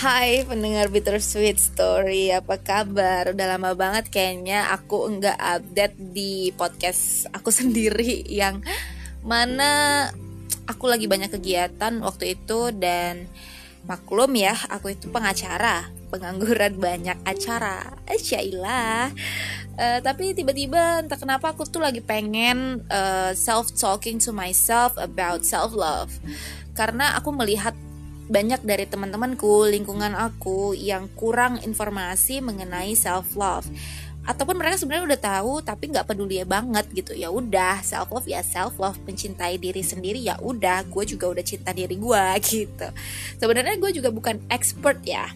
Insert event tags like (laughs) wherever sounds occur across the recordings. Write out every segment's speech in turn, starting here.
Hai pendengar Bittersweet Story, apa kabar? Udah lama banget kayaknya aku enggak update di podcast aku (laughs) sendiri yang mana aku lagi banyak kegiatan waktu itu dan maklum ya, aku itu pengacara, pengangguran banyak acara. Syailah. Uh, tapi tiba-tiba entah kenapa aku tuh lagi pengen uh, self talking to myself about self love. Karena aku melihat banyak dari teman-temanku, lingkungan aku yang kurang informasi mengenai self love ataupun mereka sebenarnya udah tahu tapi nggak peduli banget gitu. Ya udah self love ya self love mencintai diri sendiri ya udah. Gue juga udah cinta diri gue (laughs) gitu. Sebenarnya gue juga bukan expert ya.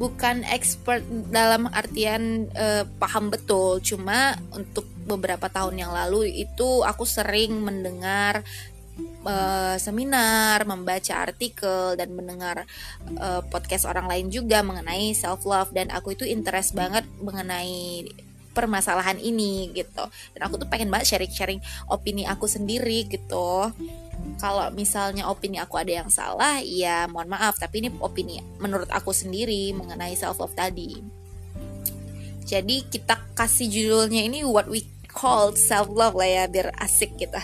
Bukan expert dalam artian uh, paham betul. Cuma untuk beberapa tahun yang lalu itu aku sering mendengar uh, seminar, membaca artikel dan mendengar uh, podcast orang lain juga mengenai self love dan aku itu interest banget mengenai permasalahan ini gitu. Dan aku tuh pengen banget sharing-sharing opini aku sendiri gitu. Kalau misalnya opini aku ada yang salah, ya mohon maaf, tapi ini opini menurut aku sendiri mengenai self love tadi. Jadi kita kasih judulnya ini what we called self love lah ya biar asik kita.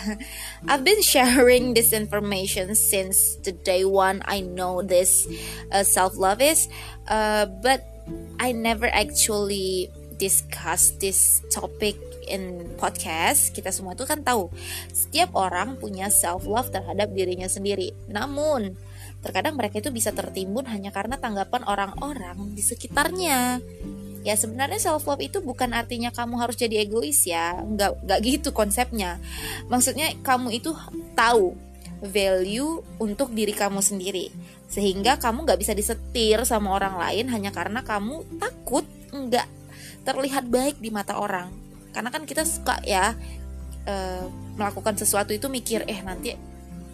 I've been sharing this information since the day one I know this uh, self love is, uh, but I never actually discuss this topic in podcast. Kita semua itu kan tahu setiap orang punya self love terhadap dirinya sendiri. Namun terkadang mereka itu bisa tertimbun hanya karena tanggapan orang-orang di sekitarnya ya sebenarnya self love itu bukan artinya kamu harus jadi egois ya. Nggak nggak gitu konsepnya. Maksudnya kamu itu tahu value untuk diri kamu sendiri. Sehingga kamu nggak bisa disetir sama orang lain hanya karena kamu takut nggak terlihat baik di mata orang. Karena kan kita suka ya e, melakukan sesuatu itu mikir eh nanti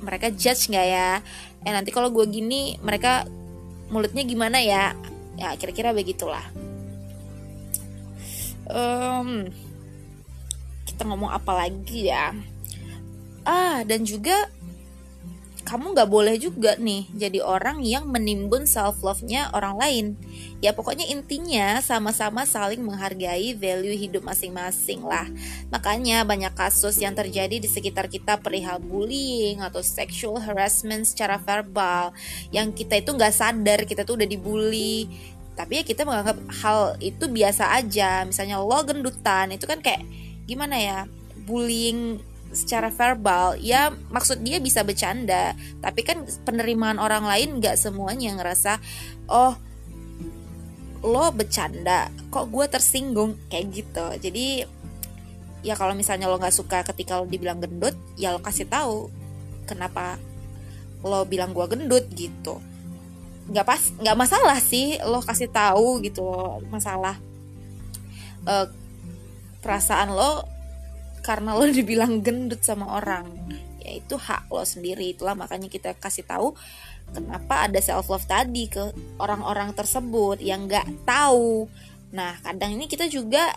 mereka judge nggak ya? Eh nanti kalau gue gini mereka mulutnya gimana ya? Ya kira-kira begitulah um, kita ngomong apa lagi ya ah dan juga kamu nggak boleh juga nih jadi orang yang menimbun self love-nya orang lain. Ya pokoknya intinya sama-sama saling menghargai value hidup masing-masing lah. Makanya banyak kasus yang terjadi di sekitar kita perihal bullying atau sexual harassment secara verbal yang kita itu nggak sadar kita tuh udah dibully tapi ya kita menganggap hal itu biasa aja. Misalnya lo gendutan itu kan kayak gimana ya? Bullying secara verbal. Ya maksud dia bisa bercanda. Tapi kan penerimaan orang lain nggak semuanya ngerasa oh lo bercanda. Kok gue tersinggung? Kayak gitu. Jadi ya kalau misalnya lo nggak suka ketika lo dibilang gendut ya lo kasih tahu kenapa lo bilang gue gendut gitu nggak pas nggak masalah sih lo kasih tahu gitu loh masalah uh, perasaan lo karena lo (laughs) dibilang gendut sama orang. Ya itu hak lo sendiri itulah makanya kita kasih tahu kenapa ada self love tadi ke orang-orang tersebut yang nggak tahu. Nah kadang ini kita juga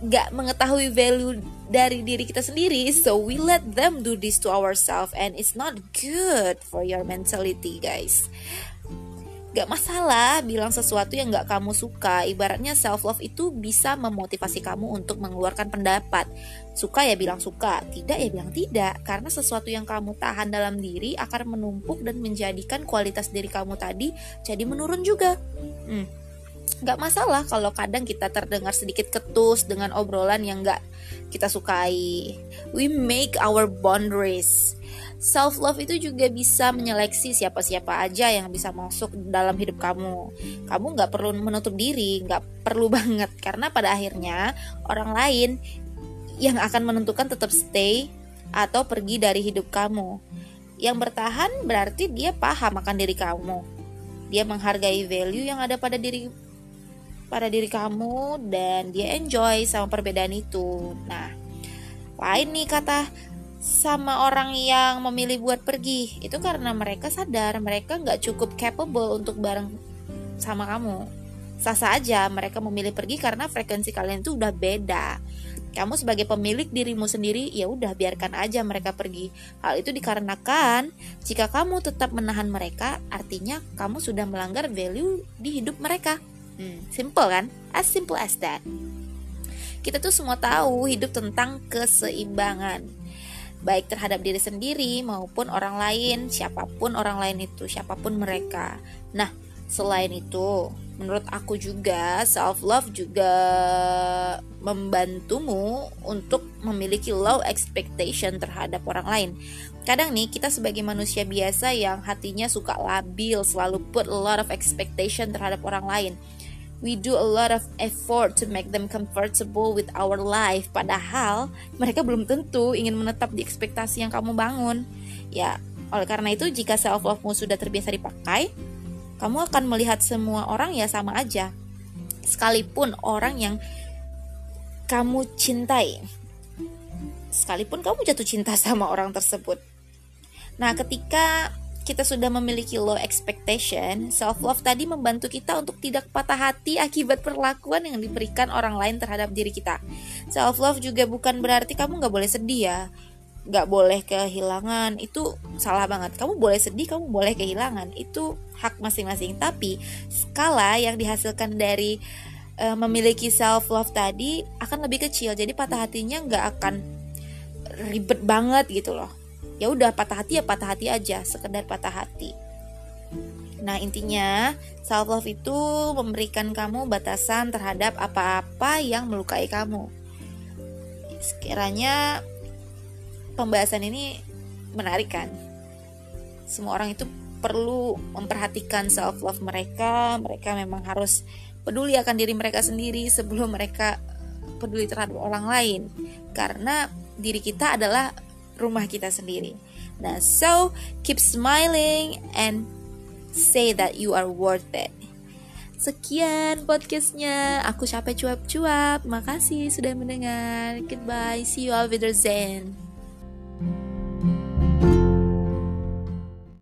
nggak mengetahui value dari diri kita sendiri so we let them do this to ourselves and it's not good for your mentality guys. Gak masalah bilang sesuatu yang gak kamu suka. Ibaratnya self love itu bisa memotivasi kamu untuk mengeluarkan pendapat. Suka ya bilang suka, tidak ya bilang tidak. Karena sesuatu yang kamu tahan dalam diri akan menumpuk dan menjadikan kualitas diri kamu tadi jadi menurun juga. Hmm nggak masalah kalau kadang kita terdengar sedikit ketus dengan obrolan yang nggak kita sukai. We make our boundaries. Self love itu juga bisa menyeleksi siapa-siapa aja yang bisa masuk dalam hidup kamu. Kamu nggak perlu menutup diri, nggak perlu (laughs) banget karena pada akhirnya orang lain yang akan menentukan tetap stay atau pergi dari hidup kamu. Yang bertahan berarti dia paham akan diri kamu. Dia menghargai value yang ada pada diri pada diri kamu dan dia enjoy sama perbedaan itu. Nah, lain nih kata sama orang yang memilih buat pergi itu karena mereka sadar mereka nggak cukup capable untuk bareng sama kamu. Sah-sah aja mereka memilih pergi karena frekuensi kalian itu udah beda. kamu sebagai pemilik dirimu sendiri ya udah biarkan aja mereka pergi. Hal itu dikarenakan jika kamu tetap menahan mereka, artinya kamu sudah melanggar value di hidup mereka. Hmm, simple kan? As simple as that. Kita tuh semua tahu hidup tentang keseimbangan baik terhadap diri sendiri maupun orang lain, siapa pun orang lain itu, siapa pun mereka. Nah, selain itu, menurut aku juga self love juga membantumu untuk memiliki low expectation terhadap orang lain. Kadang nih kita sebagai manusia biasa yang hatinya suka labil, selalu put a lot of expectation terhadap orang lain. We do a lot of effort to make them comfortable with our life Padahal mereka belum tentu ingin menetap di ekspektasi yang kamu bangun Ya, oleh karena itu jika self love-mu sudah terbiasa dipakai kamu akan melihat semua orang ya sama aja. Sekalipun orang yang kamu cintai. Sekalipun kamu jatuh cinta (laughs) sama orang tersebut. Nah, ketika kita sudah memiliki low expectation, self love tadi membantu kita untuk tidak patah hati akibat perlakuan yang diberikan orang lain terhadap diri kita. Self love juga bukan berarti kamu nggak boleh sedih ya. Nggak boleh kehilangan. Itu salah banget. Kamu boleh sedih kamu boleh kehilangan. Itu hak masing-masing. Tapi skala yang dihasilkan dari uh, memiliki self love tadi akan lebih kecil. Jadi patah hatinya nggak akan ribet banget gitu loh ya udah patah hati ya patah hati aja sekedar patah hati. Nah intinya self love itu memberikan kamu batasan terhadap apa-apa yang melukai kamu. Sekiranya pembahasan ini menarik kan? Semua orang itu perlu memperhatikan self love mereka. Mereka memang harus peduli akan diri mereka sendiri sebelum mereka peduli terhadap orang lain. Karena diri kita adalah rumah kita sendiri nah so keep smiling and say that you are worth it Sekian podcastnya, aku capek cuap-cuap. Makasih sudah mendengar. Goodbye, see you all with Zen.